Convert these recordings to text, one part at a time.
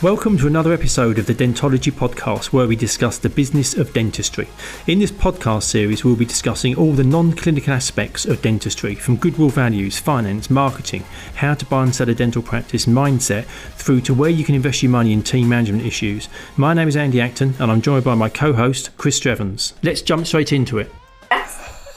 Welcome to another episode of the Dentology Podcast, where we discuss the business of dentistry. In this podcast series, we'll be discussing all the non clinical aspects of dentistry from goodwill values, finance, marketing, how to buy and sell a dental practice, mindset, through to where you can invest your money in team management issues. My name is Andy Acton, and I'm joined by my co host, Chris Strevens. Let's jump straight into it.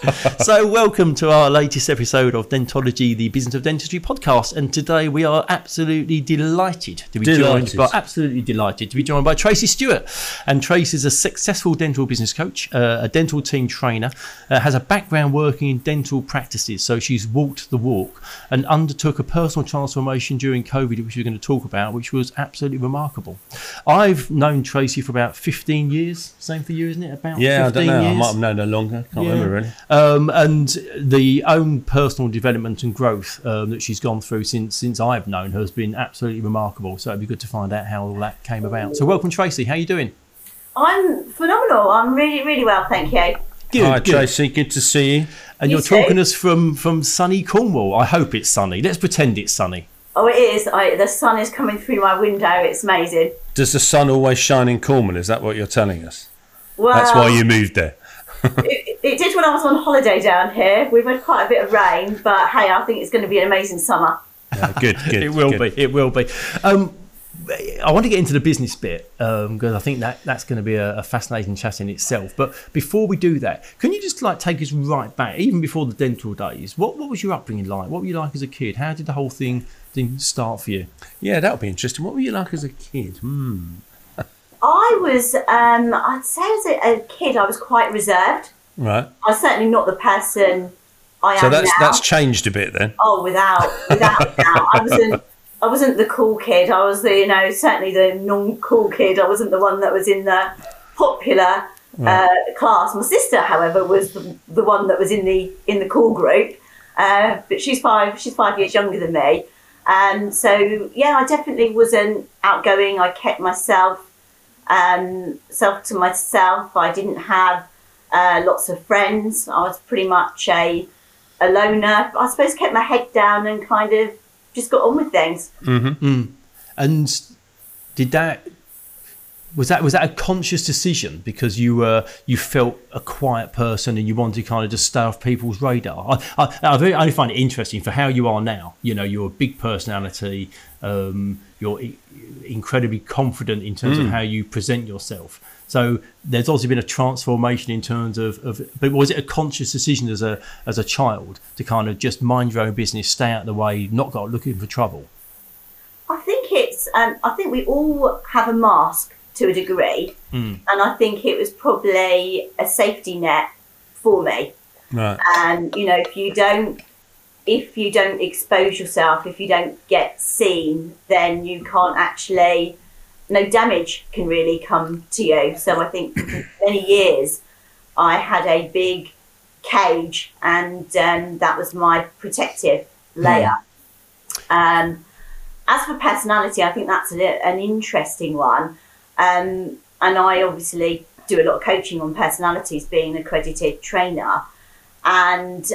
so, welcome to our latest episode of Dentology, the Business of Dentistry podcast. And today we are absolutely delighted to be Delighted. joined by absolutely delighted to be joined by Tracy Stewart. And Tracy is a successful dental business coach, uh, a dental team trainer, uh, has a background working in dental practices. So she's walked the walk and undertook a personal transformation during COVID, which we're going to talk about, which was absolutely remarkable. I've known Tracy for about 15 years. Same for you, isn't it? About Yeah, I 15 don't know. Years? I might have known her longer. Can't Yeah. remember really. Um, and the own personal development and growth um, that she's gone through since since I've known her has been absolutely remarkable. So it'd be good to find out how all that came about. So welcome, Tracy. How are you doing? I'm phenomenal. I'm really, really well, thank you. Good, Hi, good. Tracy. Good to see you. And You you're too. talking us from from sunny Cornwall. I hope it's sunny. Let's pretend it's sunny. Oh, it is. I, the sun is coming through my window. It's amazing. Does the sun always shine in Cornwall? Is that what you're telling us? Well, That's why you moved there. it, it did when I was on holiday down here. We've had quite a bit of rain, but hey, I think it's going to be an amazing summer. Yeah, good, good. it will good. be. It will be. Um, I want to get into the business bit because I think that that's going to be a, a fascinating chat in itself. But before we do that, can you just like take us right back, even before the dental days? What what was your upbringing like? What were you like as a kid? How did the whole thing thing start for you? Yeah, that would be interesting. What were you like as a kid? Hmm. I was, um, I'd say as a, a kid, I was quite reserved. Right. I'm certainly not the person I So am that's now. that's changed a bit then. Oh, without without doubt, I wasn't. I wasn't the cool kid. I was the, you know, certainly the non-cool kid. I wasn't the one that was in the popular uh, class. My sister, however, was the, the one that was in the in the cool group. Uh, but she's five. She's five years younger than me, and so yeah, I definitely wasn't outgoing. I kept myself um, self to myself. I didn't have uh, lots of friends. I was pretty much a a loner. I suppose kept my head down and kind of just got on with things. And did that was that was that a conscious decision because you were you felt a quiet person and you wanted to kind of just stay off people's radar? I, I, I very- I only find it interesting for how you are now. You know, you're a big personality. Um, you're incredibly confident in terms of how you present yourself. So there's also been a transformation in terms of, of. But was it a conscious decision as a as a child to kind of just mind your own business, stay out of the way, not go looking for trouble? I think it's. Um, I think we all have a mask to a degree, and I think it was probably a safety net for me. Right. and you know if you don't if you don't expose yourself if you don't get seen then you can't actually no damage can really come to you. So i think for many years i had a big cage and um, that was my protective layer. Um, as for personality i think that's a, an interesting one. Um, and i obviously do a lot of coaching on personalities being an accredited trainer. And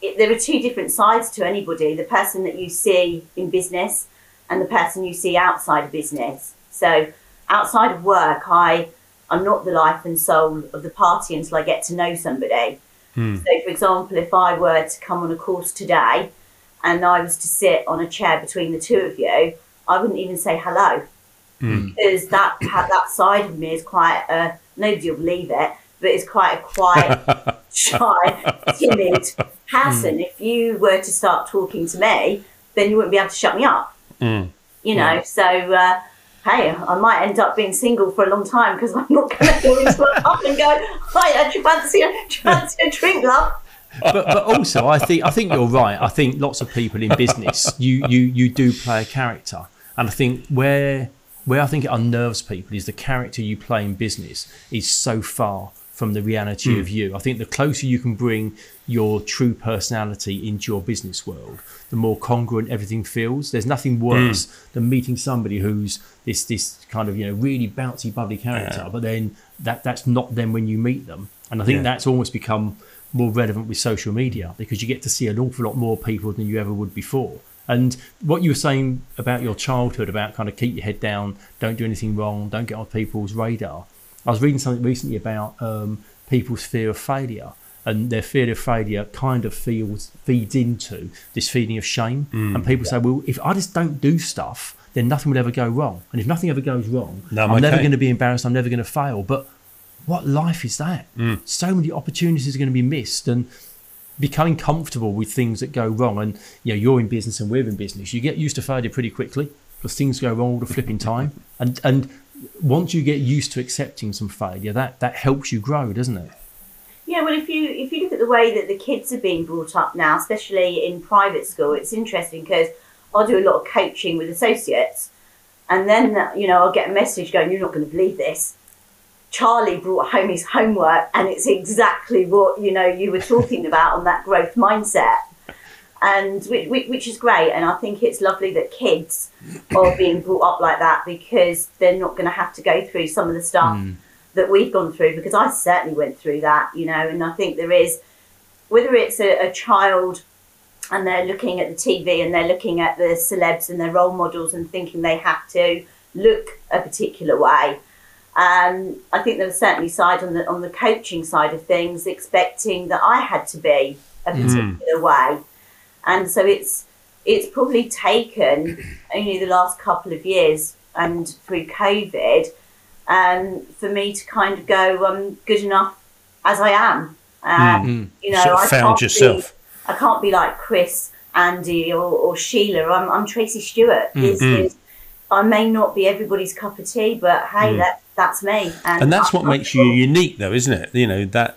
it, there are two different sides to anybody the person that you see in business and the person you see outside of business so outside of work i i'm not the life and soul of the party until i get to know somebody so for example if i were to come on a course today and i was to sit on a chair between the two of you i wouldn't even say hello because that that side of me is quite a nobody will believe it but it's quite a quiet shy, timid person. If you were to start talking to me, then you wouldn't be able to shut me up. Mm. You know, so uh, hey, I might end up being single for a long time because I'm not going to go into pub and go, hi, uh, do you fancy a, do you fancy a drink, love? but, but also I think I think you're right. I think lots of people in business you you you do play a character, and I think where where I think it unnerves people is the character you play in business is so far from the reality of hmm. you. I think the closer you can bring your true personality into your business world, the more congruent everything feels. There's nothing hmm. worse than meeting somebody who's this this kind of you know really bouncy, bubbly character, but then that that's not them when you meet them. And I think Yeah. that's almost become more relevant with social media because you get to see an awful lot more people than you ever would before. And what you were saying about your childhood, about kind of keep your head down, don't do anything wrong, don't get on people's radar. I was reading something recently about um, people's fear of failure, and their fear of failure kind of feels feeds into this feeling of shame. And people say, well, if I just don't do stuff, then nothing will ever go wrong. And if nothing ever goes wrong, No, I'm I'm never okay. going to be embarrassed. I'm never going to fail. But what life is that? So many opportunities are going to be missed, and becoming comfortable with things that go wrong. And you know, you're in business and we're in business. You get used to failure pretty quickly because things go wrong all the flipping time. And and once you get used to accepting some failure, that that helps you grow, doesn't it? Yeah, well, if you if you look at the way that the kids are being brought up now, especially in private school, it's interesting because I do a lot of coaching with associates, and then you know I'll get a message going, "You're not going to believe this." Charlie brought home his homework, and it's exactly what you know you were talking about on that growth mindset, and which, which, which is great. And I think it's lovely that kids are being brought up like that because they're not going to have to go through some of the stuff that we've gone through because I certainly went through that, you know, and I think there is, whether it's a, a child and they're looking at the TV and they're looking at the celebs and their role models and thinking they have to look a particular way. Um, I think there was certainly side on the on the coaching side of things, expecting that I had to be a particular way, and so it's it's probably taken only the last couple of years and through COVID um, for me to kind of go, I'm good enough as I am. Um, You know, Sort of I found yourself. Be, I can't be like Chris, Andy, or, or Sheila. I'm, I'm Tracy Stewart. Is, I may not be everybody's cup of tea, but hey, that that's me. and that's I'm what makes you unique though isn't it you know that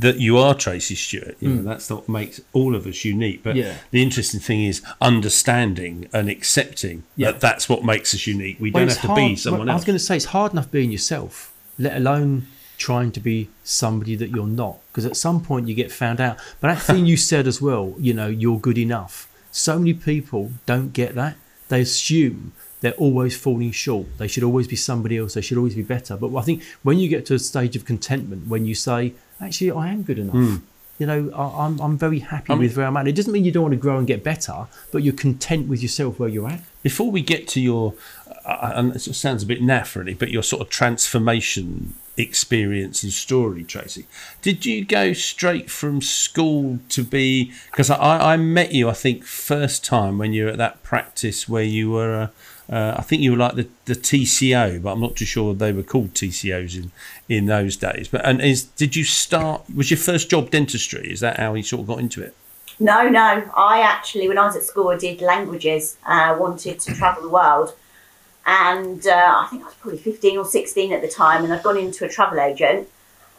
that you are tracy stewart you know hmm. that's what makes all of us unique but Yeah. the interesting thing is understanding and accepting Yeah. that that's what makes us unique we Well, don't have to be someone well, I was going to say it's hard enough being yourself, let alone trying to be somebody that you're not. Because at some point you get found out. But that thing you said as well, you know, you're good enough. So many people don't get that. They assume they're always falling short. They should always be somebody else. They should always be better. But I think when you get to a stage of contentment, when you say, actually, I am good enough. You know, I, I'm, I'm very happy with where I'm at. It doesn't mean you don't want to grow and get better, but you're content with yourself where you're at. before we get to your uh, and it sounds a bit naff really but your sort of transformation experience and story tracy did you go straight from school to be because I, I met you i think first time when you were at that practice where you were uh, uh, i think you were like the, the tco but i'm not too sure they were called tcos in in those days but and is did you start was your first job dentistry is that how you sort of got into it No, no. I actually, when I was at school, I did languages. I wanted to travel the world. And uh, I think I was probably 15 or 16 at the time, and I'd gone into a travel agent.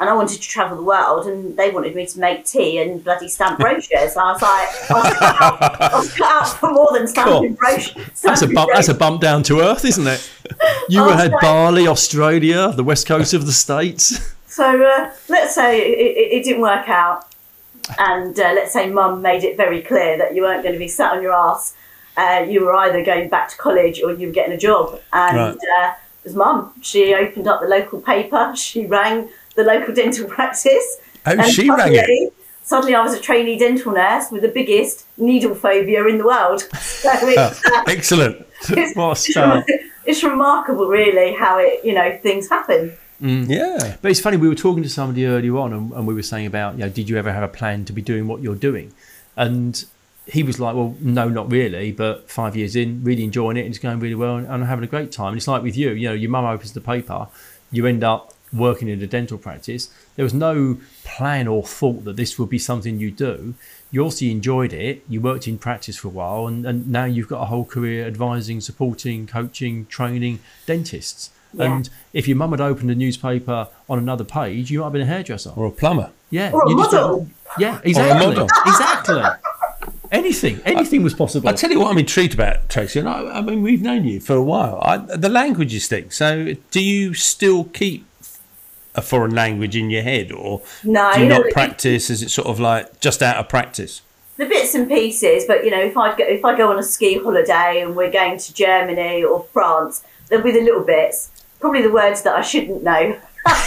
And I wanted to travel the world, and they wanted me to make tea and bloody stamp brochures. And I was like, I was cut out, I was cut out for more than stamping brochures. That's a bump. That's a bump down to earth, isn't it? You had sorry. Bali, Australia, the west coast of the states. So uh, let's say it, it, it didn't work out, and uh, let's say Mum made it very clear that you weren't going to be sat on your ass. Uh, you were either going back to college or you were getting a job. And Right. uh, it was Mum. She opened up the local paper. She rang the local dental practice. Oh, and she rang it? suddenly- Suddenly, I was a trainee dental nurse with the biggest needle phobia in the world. So it's, uh, excellent it's, What a it's, start. it's remarkable, really, how it you know things happen. yeah But it's funny. We were talking to somebody earlier on, and, and we were saying about, you know, did you ever have a plan to be doing what you're doing? And he was like, well, no, not really. But five years in, really enjoying it, and it's going really well, and, and having a great time. And it's like with you, you know, your mum opens the paper, you end up working in a dental practice. There was no plan or thought that this would be something you do. You also enjoyed it. You worked in practice for a while, and, and now you've got a whole career advising, supporting, coaching, training dentists. Yeah. And if your mum had opened a newspaper on another page, you might have been a hairdresser. or a plumber Yeah. Or a you just model. don't- Yeah, exactly. model. Exactly. Anything. Anything was possible. I tell you what, I'm intrigued about Tracy, and I, I mean we've known you for a while. I, the languages thing. So, do you still keep a foreign language in your head, or No, do you not it- practice? Is it sort of like just out of practice? the bits and pieces, but you know, if I go if I go on a ski holiday and we're going to Germany or France, there'll be the little bits, probably the words that I shouldn't know. What,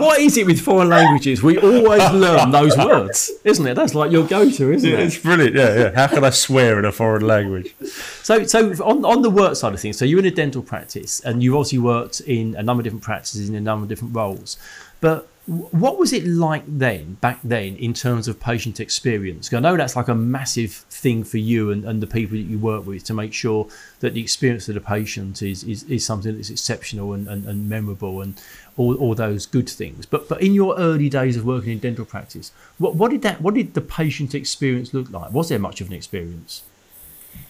what is it with foreign languages? We always learn those words, isn't it? That's like your go-to, isn't it? it's brilliant. Yeah, yeah. How can I swear in a foreign language? So, so on, on the work side of things, so you're in a dental practice, and you've obviously worked in a number of different practices in a number of different roles. But what was it like then, back then, in terms of patient experience? I know that's like a massive thing for you and, and the people that you work with to make sure that the experience of the patient is, is, is something that's exceptional and, and, and memorable and all, all those good things. But but in your early days of working in dental practice, what, what did that what did the patient experience look like? Was there much of an experience?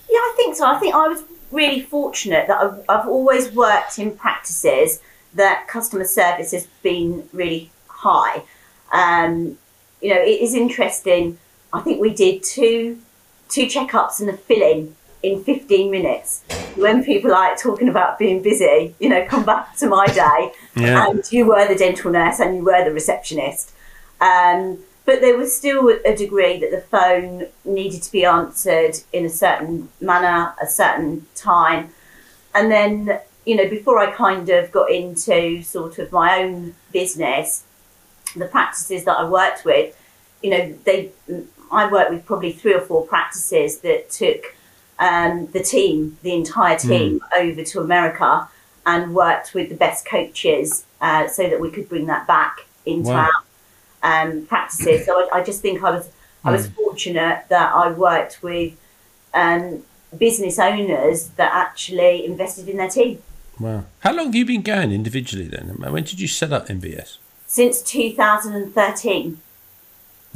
Yeah, I think so. I think I was really fortunate that I've, I've always worked in practices that customer service has been really high. Um, you know, it is interesting. I think we did two two checkups and a fill-in in 15 minutes. When people like talking about being busy, you know, come back to my day, Yeah. and you were the dental nurse and you were the receptionist. Um, but there was still a degree that the phone needed to be answered in a certain manner, a certain time. And then, you know, before I kind of got into sort of my own business, the practices that I worked with, you know, they, I worked with probably three or four practices that took um, the team, the entire team, over to America and worked with the best coaches uh, so that we could bring that back into Wow. our um, practices. So I, I just think I was I was fortunate that I worked with um, business owners that actually invested in their team. Wow. How long have you been going individually then? When did you set up MBS? Since 2013.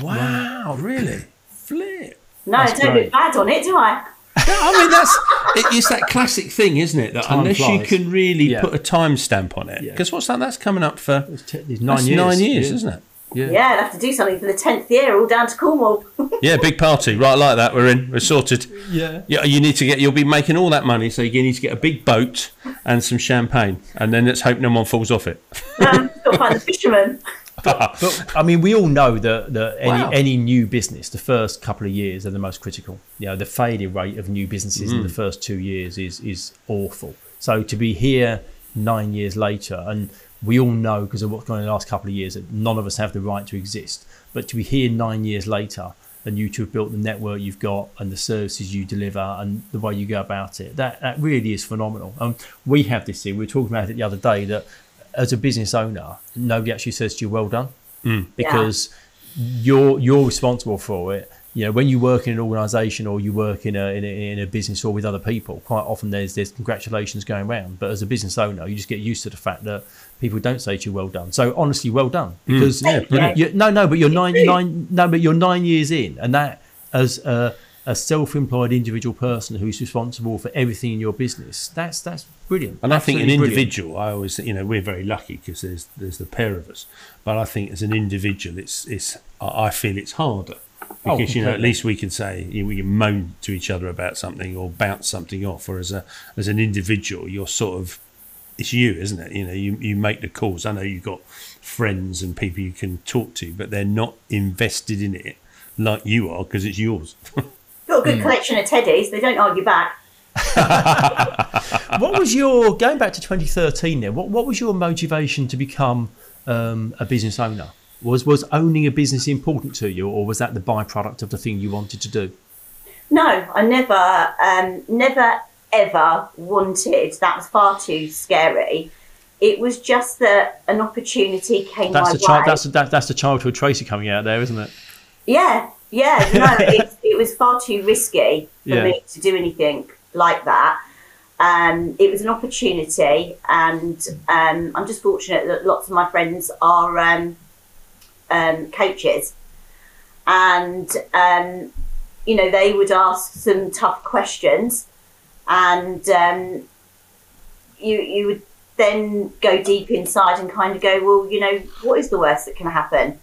Wow, really? Flip. No, That's I don't great. look bad on it, do I? No, I mean that's it, it's that classic thing, isn't it? That Time unless you can really Yeah. put a timestamp on it, Yeah. because what's that? That's coming up for It's te- it's nine years. nine years, yeah. isn't it? Yeah. Yeah, I'd have to do something for the 10th year, all down to Cornwall. Yeah, big party, right? Like that, we're in, we're sorted. Yeah. Yeah, you need to get. You'll be making all that money, so you need to get a big boat and some champagne, and then let's hope no one falls off it. um, got to find the fisherman. But I mean, we all know that, that any Wow. any new business, the first couple of years are the most critical. You know, the failure rate of new businesses in the first two years is is awful. So to be here nine years later, and we all know because of what's going on in the last couple of years that none of us have the right to exist. But to be here nine years later, and you to have built the network you've got and the services you deliver and the way you go about it, that that really is phenomenal. Um, we have this thing. We were talking about it the other day that as a business owner, nobody actually says to you, "Well done." because you're you're responsible for it. You know, when you work in an organisation or you work in a, in a in a business or with other people, quite often there's there's congratulations going around. But as a business owner, you just get used to the fact that people don't say to you "well done." So honestly, well done because mm. yeah, brilliant. you, no, no, but you're nine nine no, but you're nine years in, and that as a, a self-employed individual person who's responsible for everything in your business, that's that's brilliant. And I think an Absolutely brilliant. individual, I always, you know, we're very lucky because there's there's the pair of us. But I think as an individual, it's it's I I feel it's harder Oh, because you know at least we can say you know, we can moan to each other about something or bounce something off. Or as a as an individual, you're sort of it's you, isn't it? You know, you you make the calls. I know you've got friends and people you can talk to, but they're not invested in it like you are because it's yours. Got a good collection of teddies, they don't argue back. what was your going back to 2013 there what, what was your motivation to become um, a business owner was was owning a business important to you or was that the byproduct of the thing you wanted to do No, I never, um, never ever wanted. That was far too scary. It was just that an opportunity came that's my the child way. that's that, that's the childhood tracy coming out there isn't it Yeah, yeah. No, it, it was far too risky for Yeah. me to do anything like that. Um, it was an opportunity, and um, I'm just fortunate that lots of my friends are um, um, coaches, and um, you know they would ask some tough questions, and um, you you would then go deep inside and kind of go, well, you know, what is the worst that can happen?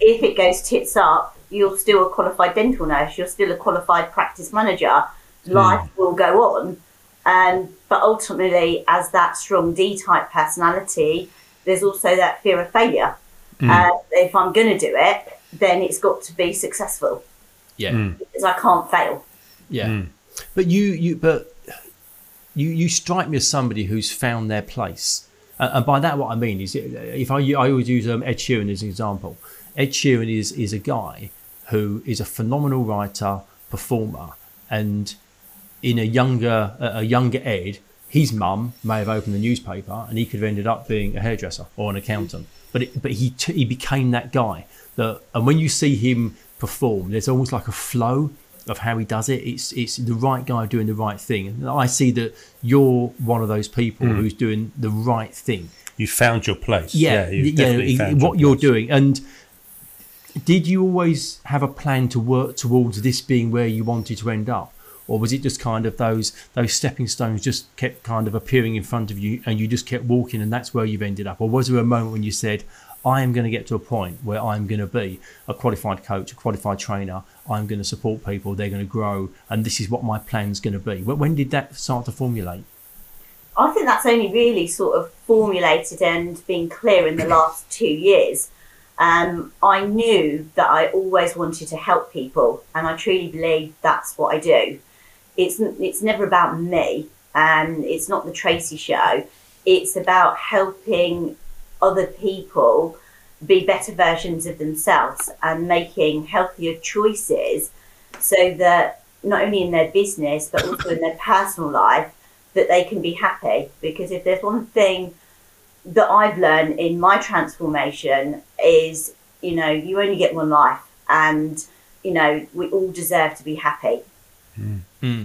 if it goes tits up, you're still a qualified dental nurse, you're still a qualified practice manager. Life will go on. Um, but ultimately, as that strong D type personality, there's also that fear of failure. Uh, if I'm going to do it, then it's got to be successful yeah because I can't fail. yeah but you you but you you strike me as somebody who's found their place And, and by that, what I mean is, if I, I always use um, Ed Sheeran as an example. Ed Sheeran is is a guy who is a phenomenal writer, performer, and in a younger a younger Ed, his mum may have opened the newspaper and he could have ended up being a hairdresser or an accountant. But it, but he t- he became that guy that, and when you see him perform, there's almost like a flow of how he does it. It's it's the right guy doing the right thing. And I see that you're one of those people Hmm. who's doing the right thing. You found your place. Yeah, you've yeah, found what your you're place. doing. And did you always have a plan to work towards this being where you wanted to end up? Or was it just kind of those those stepping stones just kept kind of appearing in front of you and you just kept walking and that's where you've ended up? Or was there a moment when you said, I am going to get to a point where I'm going to be a qualified coach, a qualified trainer, I'm going to support people, they're going to grow, and this is what my plan's going to be? When did that start to formulate? I think that's only really sort of formulated and been clear in the last two years. Um, I knew that I always wanted to help people, and I truly believe that's what I do. It's it's never about me, and it's not the Tracy show. It's about helping other people be better versions of themselves and making healthier choices, so that not only in their business but also in their personal life that they can be happy. Because if there's one thing that I've learned in my transformation is, you know, you only get one life, and you know we all deserve to be happy. Hmm. Hmm.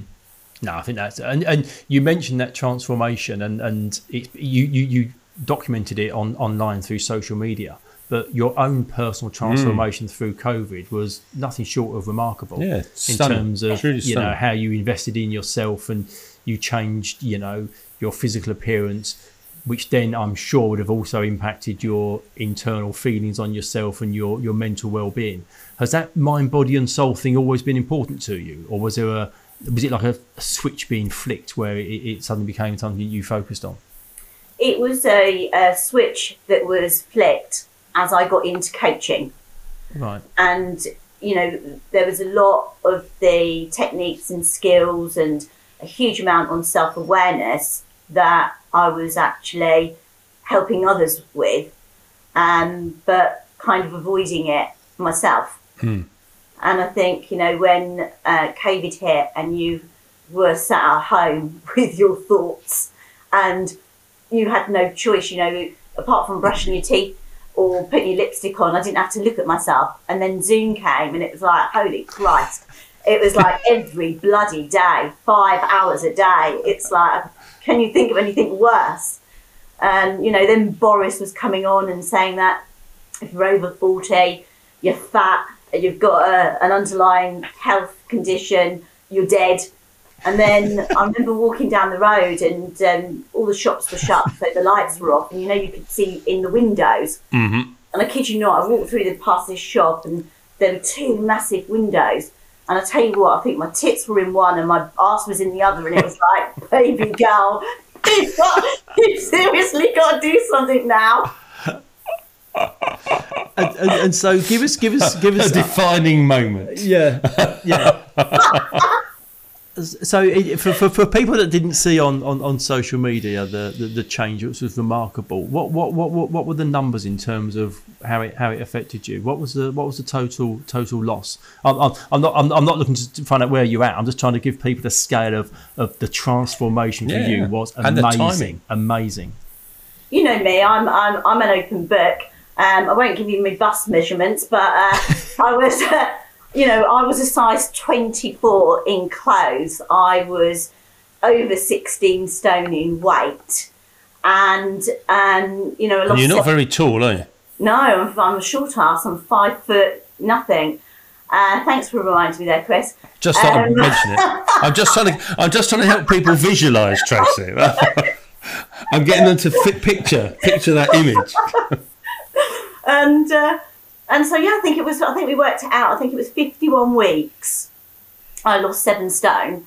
No, I think that's and, and you mentioned that transformation and and it, you, you you documented it on online through social media, but your own personal transformation through COVID was nothing short of remarkable. Yeah, in stunning. terms of you know how you invested in yourself and you changed you know your physical appearance, which then I'm sure would have also impacted your internal feelings on yourself and your your mental well being. Has that mind, body, and soul thing always been important to you, or was there a was it like a, a switch being flicked where it, it suddenly became something you focused on? It was a, a switch that was flicked as I got into coaching. Right. and you know there was a lot of the techniques and skills and a huge amount on self-awareness that i was actually helping others with um, but kind of avoiding it myself and i think you know when uh, covid hit and you were sat at home with your thoughts and you had no choice you know apart from brushing your teeth or putting your lipstick on. I didn't have to look at myself. And then Zoom came and it was like, holy Christ. It was like every bloody day, five hours a day. It's like, can you think of anything worse? And, you know, then Boris was coming on and saying that if you're over 40, you're fat, you've got a, an underlying health condition, you're dead. And then I remember walking down the road and um, all the shops were shut, so the lights were off, and you know, you could see in the windows. Mm-hmm. And I kid you not, I walked through the past this shop and there were two massive windows. And I tell you what, I think my tits were in one and my ass was in the other, and it was like, baby girl, you've, got, you've seriously got to do something now. And, and, and so give us give us give us A us defining moment. yeah yeah so it, for, for, for people that didn't see on, on, on social media the, the, the change which was remarkable what, what what what what were the numbers in terms of how it how it affected you what was the what was the total total loss I'm, I'm, I'm not I'm, I'm not looking to find out where you're at I'm just trying to give people the scale of, of the transformation for Yeah. you was And the timing. amazing amazing You know me, I'm, I'm, I'm an open book. Um, I won't give you my bust measurements, but uh, I was, uh, you know, I was a size 24 in clothes. I was over 16 stone in weight. And, um, you know, I And lost you're not se- very tall, are you? No, I'm, I'm a short ass. I'm five foot nothing. Uh, thanks for reminding me there, Chris. Just thought I'd Um, mention it. I'm just trying to. I'm just trying to help people visualise Tracy. I'm getting them to fit picture picture that image. and uh, and so yeah, I think it was. I think we worked it out. I think it was fifty-one weeks. I lost seven stone,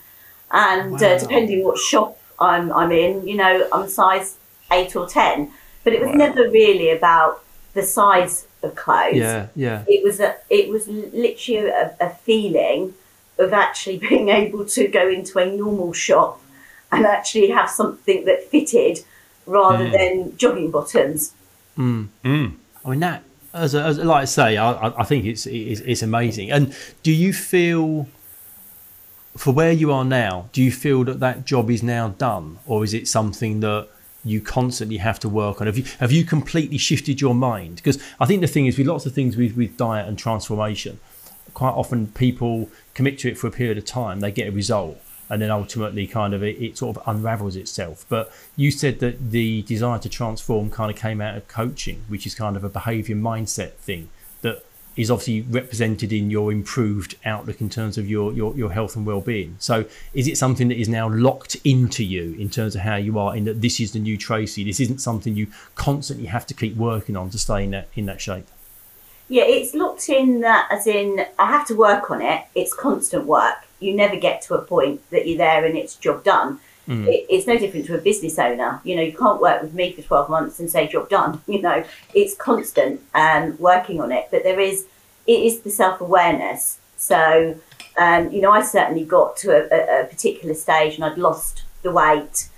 and Wow. uh, depending what shop I'm I'm in, you know, I'm size eight or ten. But it was Wow. never really about the size of clothes. yeah yeah It was a. It was literally a, a feeling of actually being able to go into a normal shop and actually have something that fitted rather than jogging bottoms. Mm. I mean that, as, a, as like I say, I, I- think it's, it's it's amazing. And do you feel, for where you are now, do you feel that that job is now done, or is it something that you constantly have to work on? Have you have you completely shifted your mind? Because I think the thing is with lots of things with with diet and transformation, quite often people commit to it for a period of time, they get a result, and then ultimately kind of it, it sort of unravels itself. But you said that the desire to transform kind of came out of coaching, which is kind of a behavior mindset thing that is obviously represented in your improved outlook in terms of your, your, your health and well-being. So is it something that is now locked into you in terms of how you are in that this is the new Tracy? This isn't something you constantly have to keep working on to stay in that in that shape. Yeah, it's locked in that as in I have to work on it. It's constant work. You never get to a point that you're there and it's job done. It, it's no different to a business owner. You know, you can't work with me for 12 months and say job done. You know, it's constant um, working on it. But there is, it is the self awareness. So, um, you know, I certainly got to a, a, a particular stage and I'd lost the weight.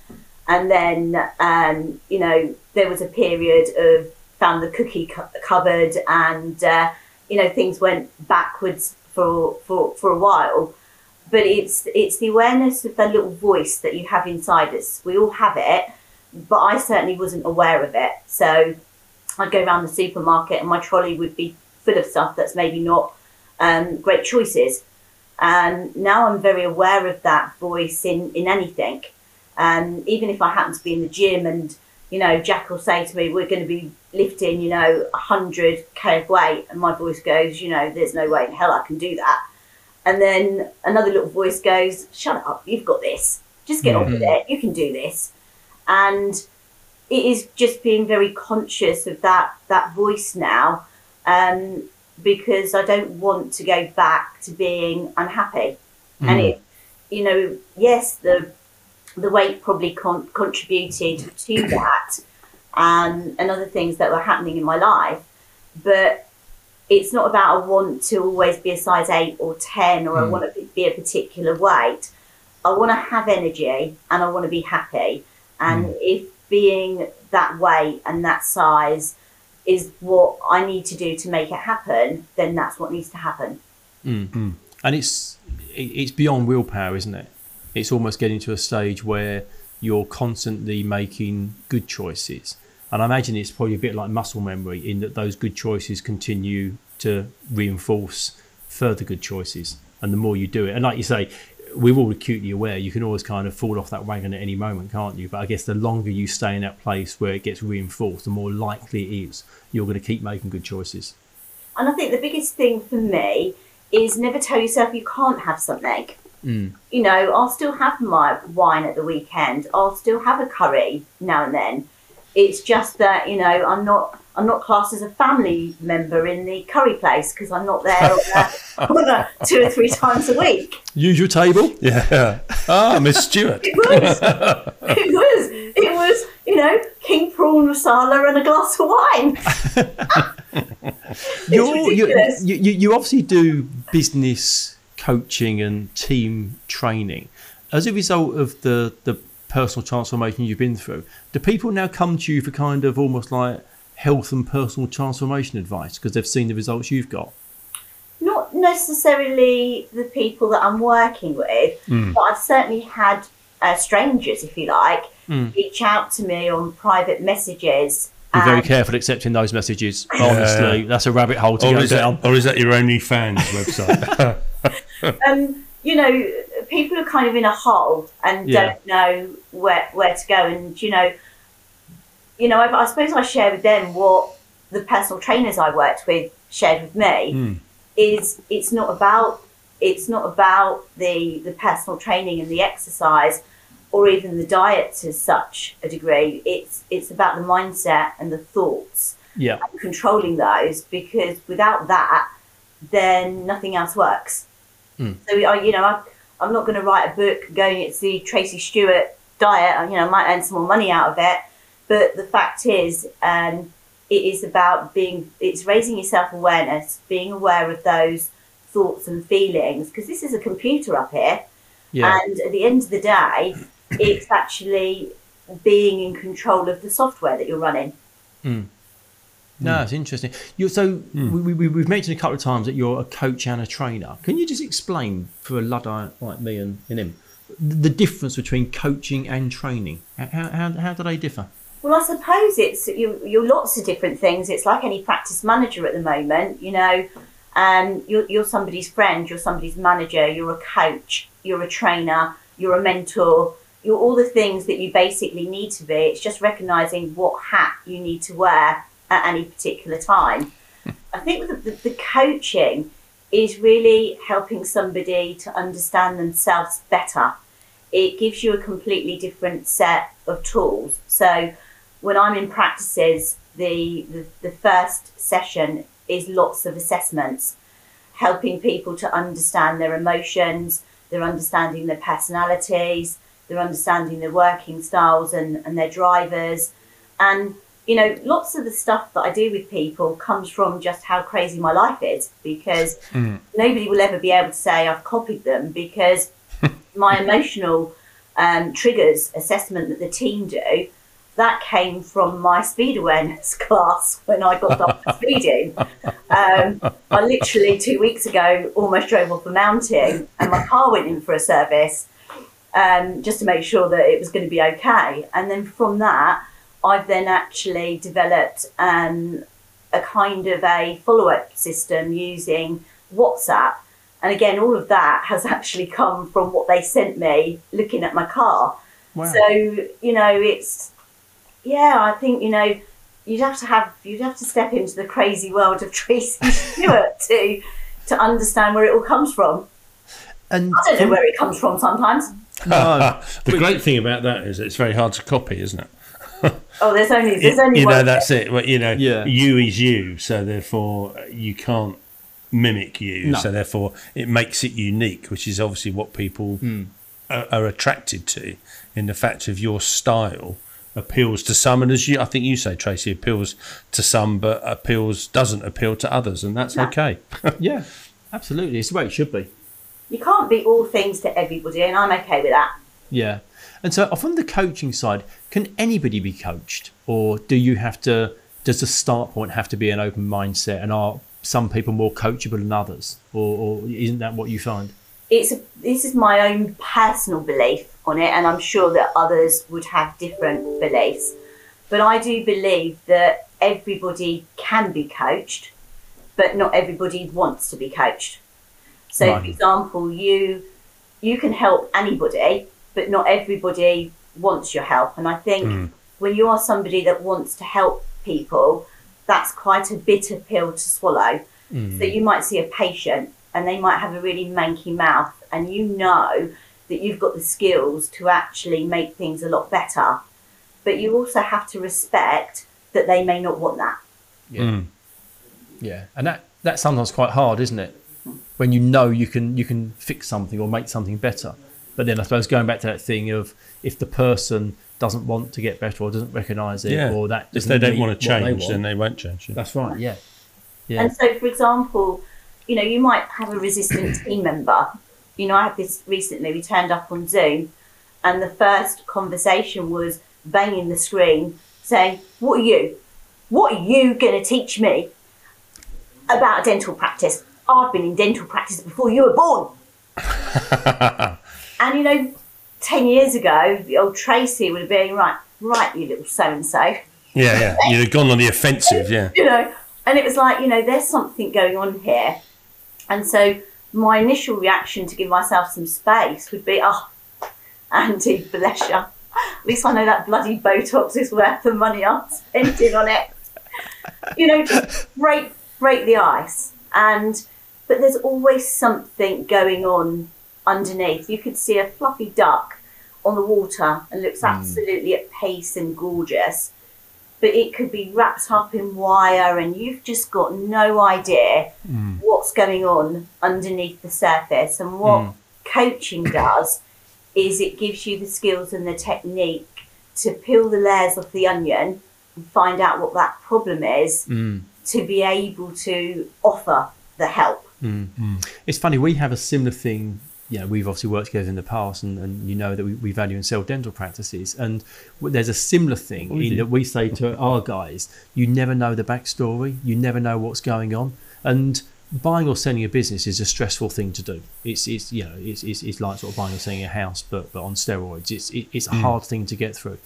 And then, um, you know, there was a period of found the cookie cu- cupboard and, uh, you know, things went backwards for, for, for a while. But it's it's the awareness of the little voice that you have inside us. We all have it, but I certainly wasn't aware of it. So I'd go around the supermarket and my trolley would be full of stuff that's maybe not um, great choices. And now I'm very aware of that voice in, in anything. Um, even if I happen to be in the gym and, you know, Jack will say to me, we're going to be lifting, you know, 100k of weight. And my voice goes, you know, there's no way in hell I can do that. And then another little voice goes, shut up, you've got this. Just get hmm. on with it. You can do this. And it is just being very conscious of that that voice now um, because I don't want to go back to being unhappy. Hmm. And it, you know, yes, the the weight probably con- contributed to that, and and other things that were happening in my life, but it's not about I want to always be a size eight or ten or I want to be a particular weight. I want to have energy and I want to be happy. And hmm. if being that weight and that size is what I need to do to make it happen, then that's what needs to happen. Hmm. Hmm. and it's it's beyond willpower, isn't it? It's almost getting to a stage where you're constantly making good choices, and I imagine it's probably a bit like muscle memory in that those good choices continue to reinforce further good choices, and the more you do it, and like you say. We're all acutely aware you can always kind of fall off that wagon at any moment, can't you? But I guess the longer you stay in that place where it gets reinforced, the more likely it is you're going to keep making good choices. And I think the biggest thing for me is never tell yourself you can't have something. Mm. You know, I'll still have my wine at the weekend. I'll still have a curry now and then. It's just that you know I'm not I'm not classed as a family member in the curry place because I'm not there on a, two or three times a week. Use your table. Yeah. Ah, Miss Stewart. It was it was it was you know king prawn masala and a glass of wine. You, you you obviously do business coaching and team training. As a result of the, the personal transformation you've been through, do people now come to you for kind of almost like health and personal transformation advice because they've seen the results you've got? not necessarily the people that I'm working with, but I've certainly had uh, strangers, if you like, reach out to me on private messages. Be very careful accepting those messages. Honestly, that's a rabbit hole to Or go is, down. that, or is that your OnlyFans website? um, you know, people are kind of in a hole and Yeah. don't know where where to go. And you know, you know, I, I suppose I share with them what the personal trainers I worked with shared with me. Hmm. Is it's not about it's not about the the personal training and the exercise or even the diet to such a degree. It's it's about the mindset and the thoughts yeah. controlling those because without that, then nothing else works. Mm. So I, you know, I, I'm not going to write a book going it's the Tracy Stewart diet. You know, I might earn some more money out of it, but the fact is, um, it is about being. It's raising your self awareness, being aware of those thoughts and feelings because this is a computer up here Yeah. and at the end of the day, it's actually being in control of the software that you're running. No, it's interesting. You're, so we, we, we've mentioned a couple of times that you're a coach and a trainer. Can you just explain for a luddite like me and, and him the difference between coaching and training? How, how, how do they differ? Well, I suppose it's you, you're lots of different things. It's like any practice manager at the moment, you know. Um, you're, you're somebody's friend, you're somebody's manager, you're a coach, you're a trainer, you're a mentor, you're all the things that you basically need to be. It's just recognizing what hat you need to wear at any particular time. I think the, the, the coaching is really helping somebody to understand themselves better. It gives you a completely different set of tools. So when I'm in practices, the, the, the first session is lots of assessments, helping people to understand their emotions, they're understanding their personalities, they're understanding their working styles and, and their drivers. And, you know, lots of the stuff that I do with people comes from just how crazy my life is because nobody will ever be able to say I've copied them because my emotional um, triggers assessment that the team do that came from my speed awareness class when I got up for speeding. Um, I literally two weeks ago almost drove off a mountain and my car went in for a service um, just to make sure that it was going to be okay. And then from that, I've then actually developed um, a kind of a follow up system using WhatsApp. And again, all of that has actually come from what they sent me looking at my car. Wow. So, you know, it's, yeah, I think, you know, you'd have to have, you'd have to step into the crazy world of Tracy Stewart to, to understand where it all comes from. And I don't know where it comes from sometimes. no, The great thing about that is it's very hard to copy, isn't it? Oh, there's only, there's you, only you one. know that's it. Well, you know, Yeah. you is you, so therefore you can't mimic you. No. So therefore it makes it unique, which is obviously what people hmm. are, are attracted to. In the fact of your style appeals to some, and as you, I think you say, Tracy, appeals to some, but appeals doesn't appeal to others, and that's No. okay. yeah, absolutely. It's the way it should be. You can't be all things to everybody, and I'm okay with that. Yeah. And so, uh, from the coaching side, can anybody be coached, or do you have to? Does the start point have to be an open mindset, and are some people more coachable than others, or, or isn't that what you find? It's a, this is my own personal belief on it, and I'm sure that others would have different beliefs. But I do believe that everybody can be coached, but not everybody wants to be coached. So, Right. for example, you you can help anybody, but not everybody wants your help. And I think hmm. when you are somebody that wants to help people, that's quite a bitter pill to swallow. Hmm. So you might see a patient and they might have a really manky mouth, and you know that you've got the skills to actually make things a lot better. But you also have to respect that they may not want that. Yeah. Hmm. Yeah, and that that's sometimes quite hard, isn't it? When you know you can you can fix something or make something better, but then I suppose going back to that thing of if the person doesn't want to get better or doesn't recognise it Yeah. or that If they don't want to what they change, want. then they won't change. yeah. that's right. Yeah, yeah, And so, for example, you know, you might have a resistant team member. You know, I had this recently. We turned up on Zoom, and the first conversation was banging the screen, saying, "What are you? What are you going to teach me about dental practice? I've been in dental practice before you were born." and you know, ten years ago, the old Tracy would have been right, right, you little so and so Yeah, yeah. You'd have gone on the offensive, yeah. you know, and it was like, you know, there's something going on here. And so my initial reaction to give myself some space would be, oh, Andy, bless you. At least I know that bloody Botox is worth the money I'm spending on it. You know, just break break the ice. And but there's always something going on underneath. You could see a fluffy duck on the water and looks hmm. absolutely at pace and gorgeous but it could be wrapped up in wire and you've just got no idea hmm. what's going on underneath the surface. And what hmm. coaching does is it gives you the skills and the technique to peel the layers off the onion and find out what that problem is Mm. to be able to offer the help. It's funny. We have a similar thing you know, we've obviously worked together in the past, and, and you know that we, we value and sell dental practices. And there's a similar thing We that we say to our guys, you never know the backstory, you never know what's going on, and buying or selling a business is a stressful thing to do. It's, it's you know, it's, it's, it's like sort of buying or selling a house, but but on steroids. It's it, it's a hmm. hard thing to get through.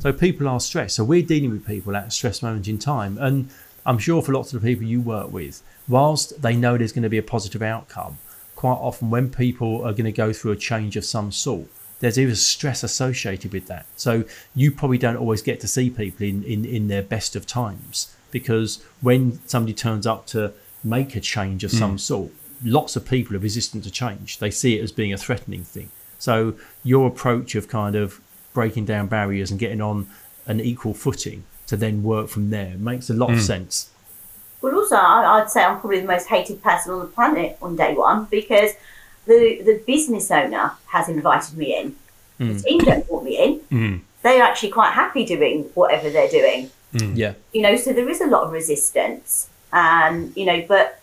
So people are stressed. So we're dealing with people at a stress moment in time, and I'm sure for lots of the people you work with, whilst they know there's going to be a positive outcome, quite often when people are going to go through a change of some sort, there's even stress associated with that. So you probably don't always get to see people in, in, in their best of times because when somebody turns up to make a change of some hmm. sort, lots of people are resistant to change. They see it as being a threatening thing. So your approach of kind of breaking down barriers and getting on an equal footing to then work from there makes a lot of hmm. sense. Well, also, I- I'd say I'm probably the most hated person on the planet on day one because the the business owner has invited me in. The team don't want me in. Mm. They're actually quite happy doing whatever they're doing. Yeah. You know, so there is a lot of resistance, and you know, but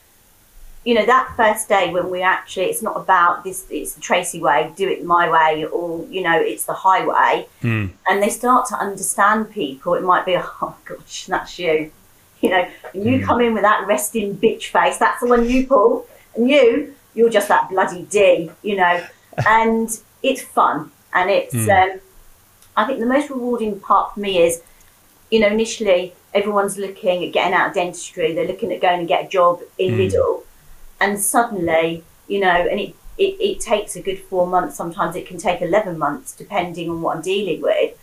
you know that first day when we actually, it's not about this. It's the Tracy way, do it my way, or you know, it's the highway. Mm. and they start to understand people, it might be, oh gosh, that's you. You know, and you come in with that resting bitch face, that's the one you pull, and you, you're just that bloody D, you know, and it's fun. And it's, um, I think the most rewarding part for me is, you know, initially everyone's looking at getting out of dentistry, they're looking at going and get a job in middle, and suddenly, you know, and it, it, it takes a good four months, sometimes it can take 11 months, depending on what I'm dealing with.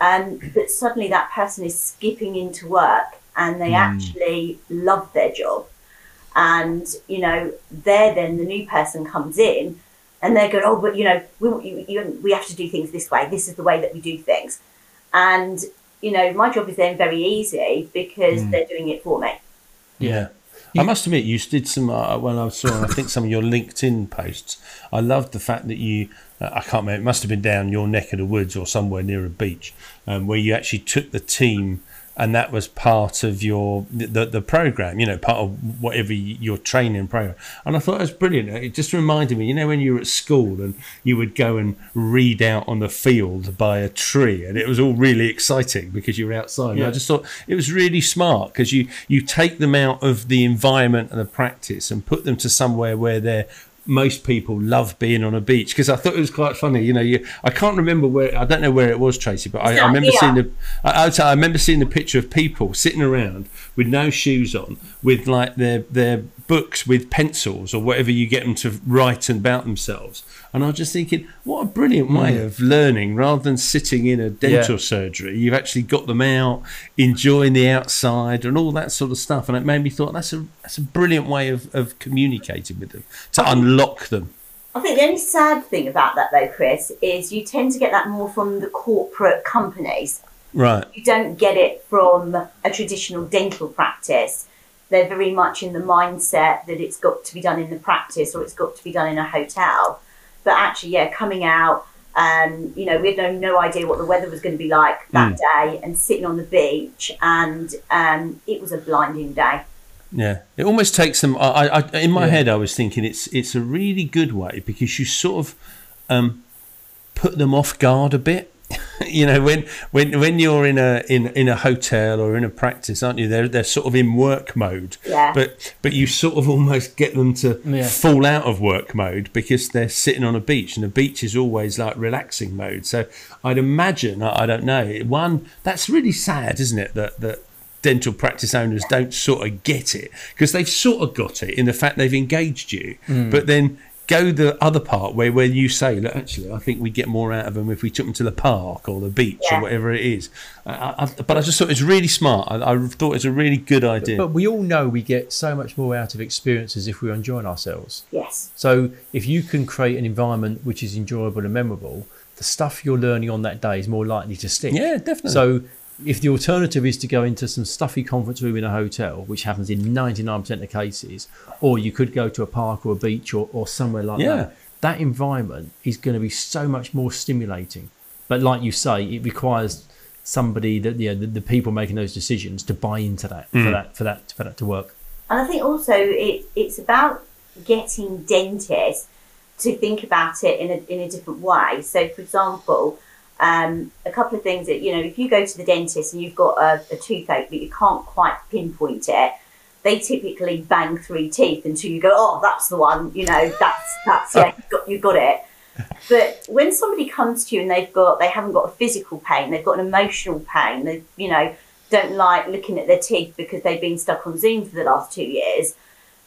Um, but suddenly that person is skipping into work and they actually love their job. And, you know, there then the new person comes in and they're going, oh, but, you know, we, you, you, we have to do things this way. This is the way that we do things. And, you know, my job is then very easy because they're doing it for me. Yeah. I must admit, you did some uh, when I saw, I think some of your LinkedIn posts. I loved the fact that you, uh, I can't remember, it must have been down your neck of the woods or somewhere near a beach, um, where you actually took the team, and that was part of your the the program. You know, part of whatever your training program. And I thought it was brilliant. It just reminded me, you know, when you were at school and you would go and read out on the field by a tree, and it was all really exciting because you were outside. And I just thought it was really smart because you you take them out of the environment and the practice and put them to somewhere where they're most people love being on a beach because I thought it was quite funny. You know, you I can't remember where I don't know where it was, Tracy, but I, I remember here. seeing the I, I, I remember seeing the picture of people sitting around with no shoes on, with like their their books with pencils or whatever you get them to write about themselves. And I was just thinking, what a brilliant way mm. of learning rather than sitting in a dental Yeah. surgery. You've actually got them out, enjoying the outside and all that sort of stuff. And it made me thought that's a that's a brilliant way of, of communicating with them to unlock them. I think the only sad thing about that, though, Chris, is you tend to get that more from the corporate companies. Right. You don't get it from a traditional dental practice. They're very much in the mindset that it's got to be done in the practice or it's got to be done in a hotel. But actually, yeah, coming out, um, you know, we had no, no idea what the weather was going to be like that day and sitting on the beach, and um, it was a blinding day. Yeah, it almost takes them. I, I, in my Yeah. head, I was thinking it's it's a really good way because you sort of um, put them off guard a bit. you know, when when when you're in a in in a hotel or in a practice, aren't you? They're they're sort of in work mode. Yeah. But but you sort of almost get them to Yeah. fall out of work mode because they're sitting on a beach, and the beach is always like relaxing mode. So I'd imagine, I, I don't know, one that's really sad, isn't it? That that dental practice owners don't sort of get it because they've sort of got it in the fact they've engaged you, hmm. but then go the other part where where you say, look, actually, I think we'd get more out of them if we took them to the park or the beach Yeah. or whatever it is. I, I, but I just thought it was really smart. I, I thought it was a really good idea. But we all know we get so much more out of experiences if we're enjoying ourselves. Yes. So if you can create an environment which is enjoyable and memorable, the stuff you're learning on that day is more likely to stick. Yeah, definitely. So if the alternative is to go into some stuffy conference room in a hotel, which happens in 99% of cases, or you could go to a park or a beach or, or somewhere like Yeah. that, that environment is going to be so much more stimulating. But like you say, it requires somebody that you know, the, the people making those decisions to buy into that Mm. for that for that for that to work. And I think also it, it's about getting dentists to think about it in a, in a different way. So, for example, um, a couple of things that, you know, if you go to the dentist and you've got a, a toothache but you can't quite pinpoint it, they typically bang three teeth until you go, oh, that's the one, you know, that's, that's, yeah, you've got, you've got it. But when somebody comes to you and they've got, they haven't got a physical pain, they've got an emotional pain, they, you know, don't like looking at their teeth because they've been stuck on Zoom for the last two years,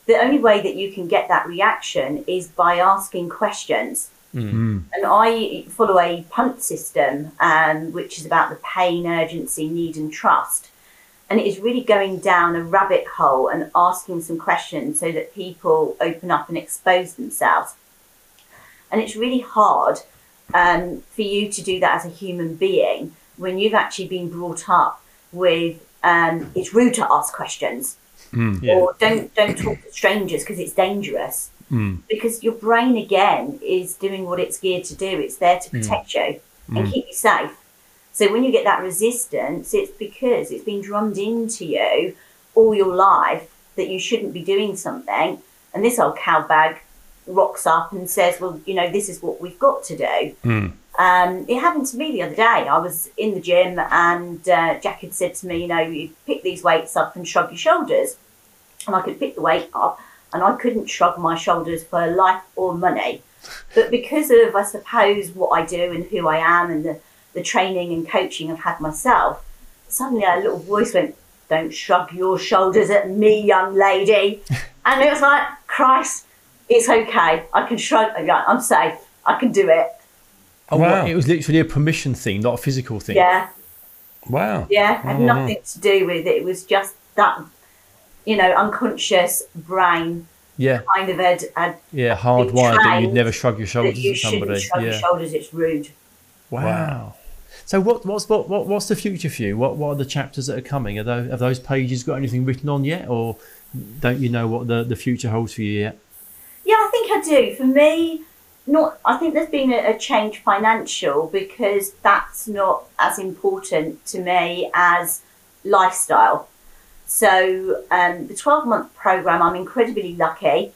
the only way that you can get that reaction is by asking questions. Mm. And I follow a punt system, um, which is about the pain, urgency, need, and trust. And it is really going down a rabbit hole and asking some questions so that people open up and expose themselves. And it's really hard um, for you to do that as a human being when you've actually been brought up with um, it's rude to ask questions Yeah. or don't don't talk to strangers because it's dangerous Mm. because your brain again is doing what it's geared to do it's there to protect you and keep you safe so when you get that resistance it's because it's been drummed into you all your life that you shouldn't be doing something and this old cowbag rocks up and says well you know this is what we've got to do Mm. um, it happened to me the other day. I was in the gym and uh, Jack had said to me, you know, you pick these weights up and shrug your shoulders. And I could pick the weight up and I couldn't shrug my shoulders for life or money. But because of, I suppose, what I do and who I am and the, the training and coaching I've had myself, suddenly a little voice went, don't shrug your shoulders at me, young lady. And it was like, Christ, it's okay. I can shrug. I'm safe. I can do it. Oh, Wow. It was literally a permission thing, not a physical thing. Yeah. Wow. Yeah, had Oh, wow. nothing to do with it. It was just that, you know, unconscious brain Yeah. kind of had, had Yeah. Hardwired that you'd never shrug your shoulders you at shouldn't somebody. shrug your Yeah. shoulders. It's rude. Wow. Wow. So what, what's what, what what's the future for you? What what are the chapters that are coming? Are those have those pages got anything written on yet, or don't you know what the, the future holds for you yet? Yeah, I think I do. For me, not. I think there's been a, a change financial because that's not as important to me as lifestyle. So um, the 12 month program, I'm incredibly lucky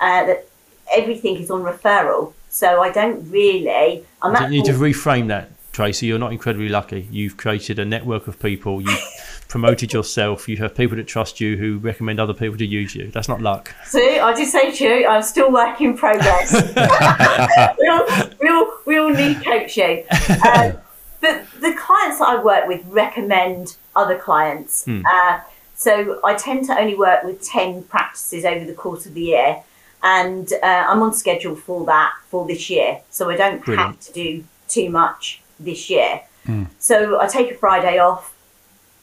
uh, that everything is on referral. So I don't really. I'm You need to reframe that, Tracy. You're not incredibly lucky. You've created a network of people. You've promoted yourself. You have people that trust you who recommend other people to use you. That's not luck. See, I did say to you, I'm still work in progress. we, all, we, all, we all need coaching. Um, but the clients that I work with recommend other clients. Uh, so I tend to only work with 10 practices over the course of the year. And uh, I'm on schedule for that for this year. So I don't Brilliant. have to do too much this year. So I take a Friday off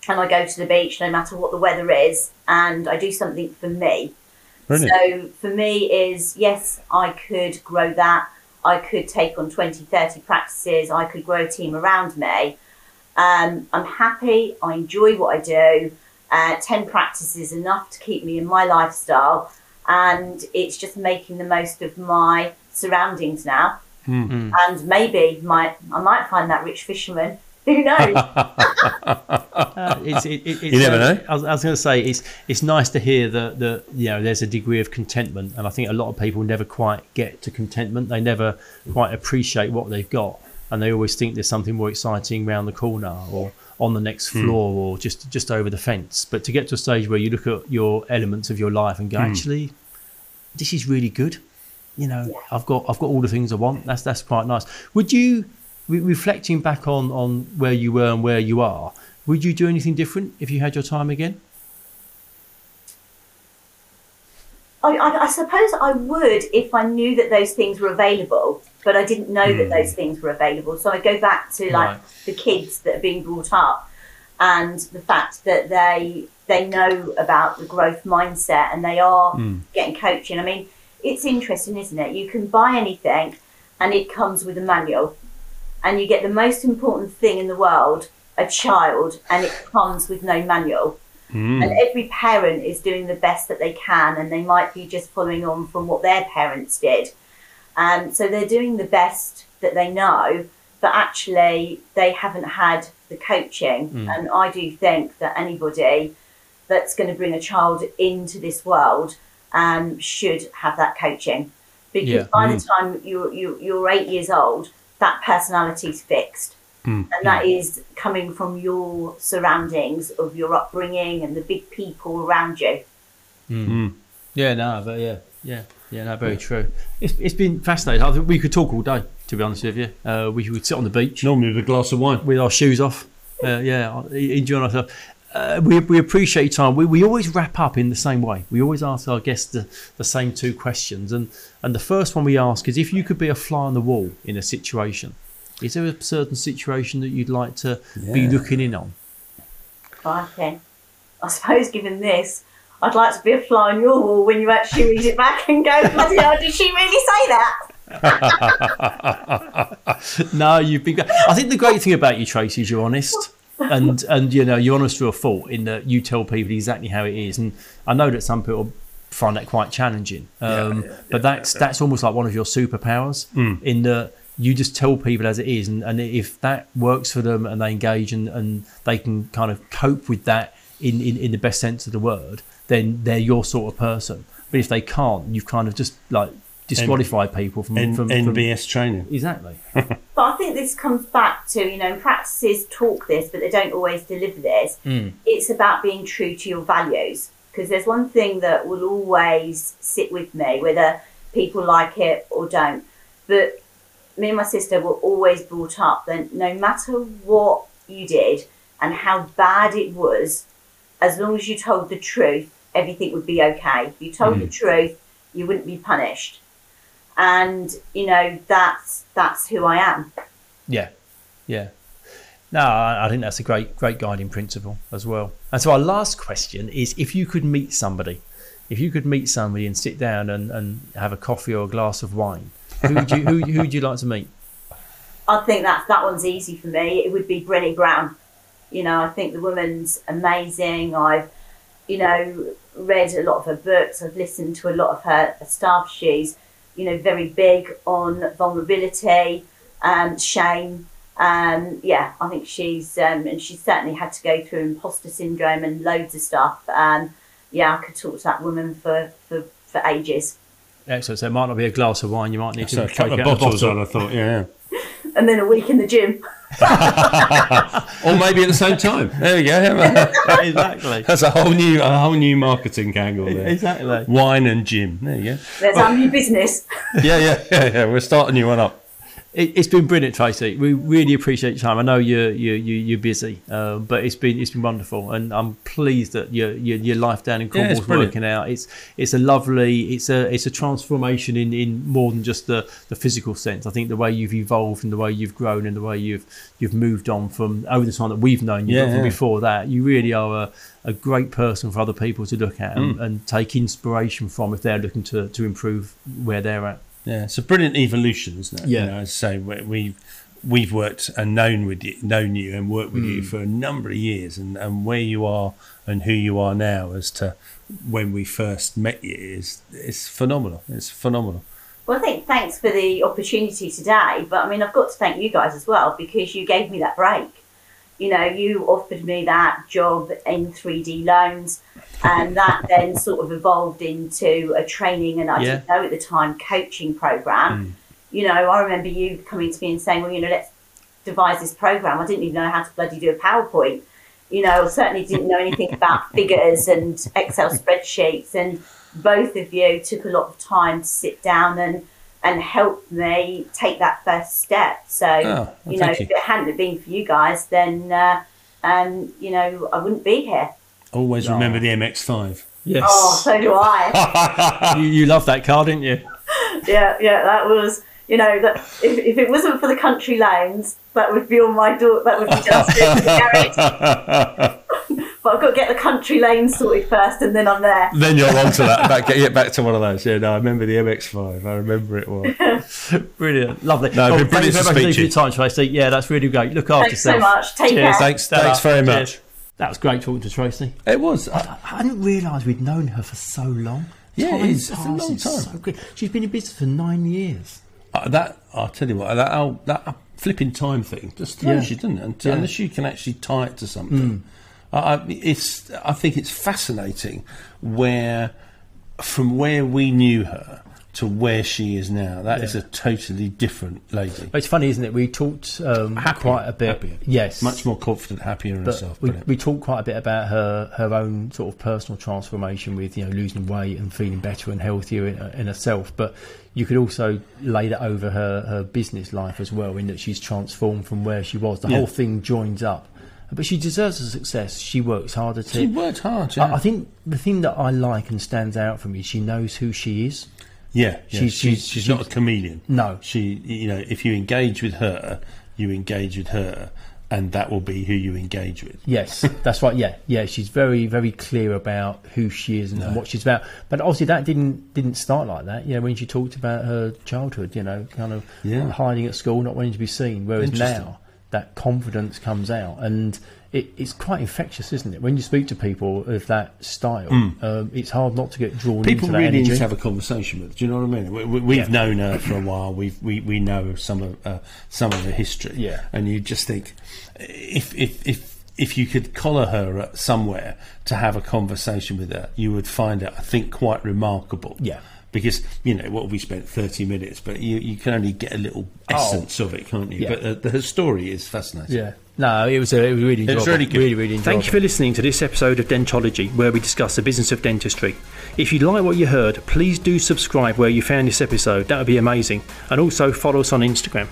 and I go to the beach no matter what the weather is and I do something for me. Brilliant. So for me is yes, I could grow that. I could take on 20, 30 practices. I could grow a team around me. Um, I'm happy. I enjoy what I do. Uh, 10 practices enough to keep me in my lifestyle. And it's just making the most of my surroundings now. Hmm. And maybe my, I might find that rich fisherman. Who knows? Uh, it's, it, it, it's, You never uh, know. I was, I was going to say it's it's nice to hear that that you know there's a degree of contentment, and I think a lot of people never quite get to contentment. They never quite appreciate what they've got, and they always think there's something more exciting round the corner or on the next hmm. floor or just just over the fence. But to get to a stage where you look at your elements of your life and go, hmm. actually, this is really good. You know, I've got I've got all the things I want. That's that's quite nice. Would you, re- reflecting back on on where you were and where you are, would you do anything different if you had your time again? I, I, I suppose I would if I knew that those things were available, but I didn't know that those hmm. things were available. So I go back to like Right. the kids that are being brought up and the fact that they they know about the growth mindset and they are hmm. getting coaching. I mean, it's interesting, isn't it? You can buy anything and it comes with a manual, and you get the most important thing in the world, a child, and it comes with no manual. Hmm. And every parent is doing the best that they can, and they might be just following on from what their parents did. Um, so they're doing the best that they know, but actually they haven't had the coaching. And I do think that anybody that's going to bring a child into this world um, should have that coaching because Yeah. by the time you're, you you're eight years old, that personality's fixed. And that is coming from your surroundings of your upbringing and the big people around you. Yeah, no, but yeah, yeah, yeah, no, very true. It's, it's been fascinating. I think we could talk all day, to be honest with you. Uh, we would sit on the beach Normally with a glass of wine. with our shoes off. Uh, yeah, enjoying ourselves. Uh, we, we appreciate your time. We, we always wrap up in the same way. We always ask our guests the, the same two questions. And, and the first one we ask is if you could be a fly on the wall in a situation, is there a certain situation that you'd like to be looking in on? I Okay. I suppose given this, I'd like to be a fly on your wall when you actually read it back and go, bloody hell, did she really say that? No, you've been. I think the great thing about you, Tracy, is you're honest, and and you know you're honest to a fault in that you tell people exactly how it is. And I know that some people find that quite challenging, um, but that's that's almost like one of your superpowers in that you just tell people as it is, and, and if that works for them and they engage and, and they can kind of cope with that in, in, in the best sense of the word, then they're your sort of person. But if they can't, you've kind of just like disqualified people from, N- from, from NBS training. exactly. But I think this comes back to, you know, practices talk this, but they don't always deliver this. Hmm. It's about being true to your values. Because there's one thing that will always sit with me, whether people like it or don't. But me and my sister were always brought up that no matter what you did and how bad it was, as long as you told the truth, everything would be okay. If you told the mm. truth, you wouldn't be punished. And you know that's that's who I am. Yeah, yeah. No, I, I think that's a great, great guiding principle as well. And so our last question is: if you could meet somebody, if you could meet somebody and sit down and, and have a coffee or a glass of wine, who would you who, who would you like to meet? I think that that one's easy for me. It would be Brené Brown. You know, I think the woman's amazing. I've, you know, read a lot of her books. I've listened to a lot of her stuff. She's, you know, very big on vulnerability, um, shame. Um, yeah, I think she's, um, and she certainly had to go through imposter syndrome and loads of stuff. Um, yeah, I could talk to that woman for, for, for ages. Excellent. So it might not be a glass of wine. You might need So to a couple take of out a bottles bottle. on, I thought, yeah. And then a week in the gym. Or maybe at the same time. There we go. exactly. That's a whole new, a whole new marketing angle there. Exactly. Wine and gym. There you go. There's our new business. Yeah, yeah, yeah, yeah. We're starting a new one up. It, it's been brilliant, Tracy. We really appreciate your time. I know you're you're you- you're busy, um, but it's been it's been wonderful, and I'm pleased that your your, your life down in Yeah, Cornwall's brilliant. working out. It's it's a lovely it's a it's a transformation in, in more than just the, the physical sense. I think the way you've evolved and the way you've grown and the way you've you've moved on from over the time that we've known you, Yeah, yeah. before that, you really are a, a great person for other people to look at and, Mm. and take inspiration from if they're looking to, to improve where they're at. Yeah, it's a brilliant evolution, isn't it? Yeah. You know, as I say, we- we've we've worked and known with you, known you, and worked with Mm. you for a number of years, and, and where you are and who you are now, as to when we first met you, is it's phenomenal. It's phenomenal. Well, I think thanks for the opportunity today, but I mean, I've got to thank you guys as well because you gave me that break. You know, you offered me that job in 3D loans, and that then sort of evolved into a training and I didn't know at the time coaching program. Hmm. You know, I remember you coming to me and saying, "Well, you know, let's devise this program." I didn't even know how to bloody do a PowerPoint. You know, certainly didn't know anything about figures and Excel spreadsheets, and both of you took a lot of time to sit down and and help me take that first step. So, Oh, well, you know, thank if it hadn't have been for you guys, then uh, um, you know, I wouldn't be here. Always Oh. remember the MX5. Yes. Oh, so do I. you, you love that car, didn't you? yeah, yeah, that was. You know that if, if it wasn't for the country lanes, that would be on my door. That would be just in the garage. But I've got to get the country lane sorted first, and then I'm there. then you're on to that. Back, get back to one of those. Yeah, no, I remember the MX5. I remember it well. Brilliant, lovely. No, Well, been thank you brilliant to very much speak indeed to for your time, Tracy. Yeah, that's really great. Look after Thanks so much. Take Cheers. care. Thanks, Stella. thanks very much. Cheers. That was great talking to Tracy. It was. I, I didn't realise we'd known her for so long. Yeah, Time it's- it's a long time. So quick. She's been in business for nine years. Uh, that I'll tell you what that old, that flipping time thing just throws Yeah. you, doesn't it? And, Yeah. Unless you can actually tie it to something, I I, it's I think it's fascinating where from where we knew her, to where she is now. That is Yeah. a totally different lady. It's funny, isn't it? We talked um, quite a bit. happier. Yes, Much more confident, happier in But herself. we, we talked quite a bit about her her own sort of personal transformation with you know losing weight and feeling better and healthier in, in herself. But you could also lay that over her her business life as well, in that she's transformed from where she was. The Yeah. whole thing joins up. But she deserves the success. She works hard at She it. worked hard, yeah. I, I think the thing that I like and stands out for me, she knows who she is. yeah, yeah. she's- She's, she's- she's, not a chameleon. No. She, you know, if you engage with her, you engage with her, and that will be who you engage with. Yes, that's right. Yeah, yeah. She's very, very clear about who she is and, and what she's about. But obviously, that didn't didn't start like that. You know, when she talked about her childhood, you know, kind of Yeah. hiding at school, not wanting to be seen. Whereas now, that confidence comes out, and it, it's quite infectious, isn't it? When you speak to people of that style, um, it's hard not to get drawn People into that really energy. need to have a conversation with. Do you know what I mean? We, we've Yeah. known her for a while. We've we, we know some of uh, some of the history. Yeah. and you just think if if if if you could collar her somewhere to have a conversation with her, you would find it, I think, quite remarkable. Yeah. Because you know what we spent thirty minutes, but you, you can only get a little essence of it, can't you? Oh. Yeah. But uh, the, story is fascinating. yeah. No, it was, a, it was really It was really good. Really, really enjoyable. Thank you for listening to this episode of Dentology, where we discuss the business of dentistry. If you like what you heard, please do subscribe where you found this episode. That would be amazing. And also follow us on Instagram.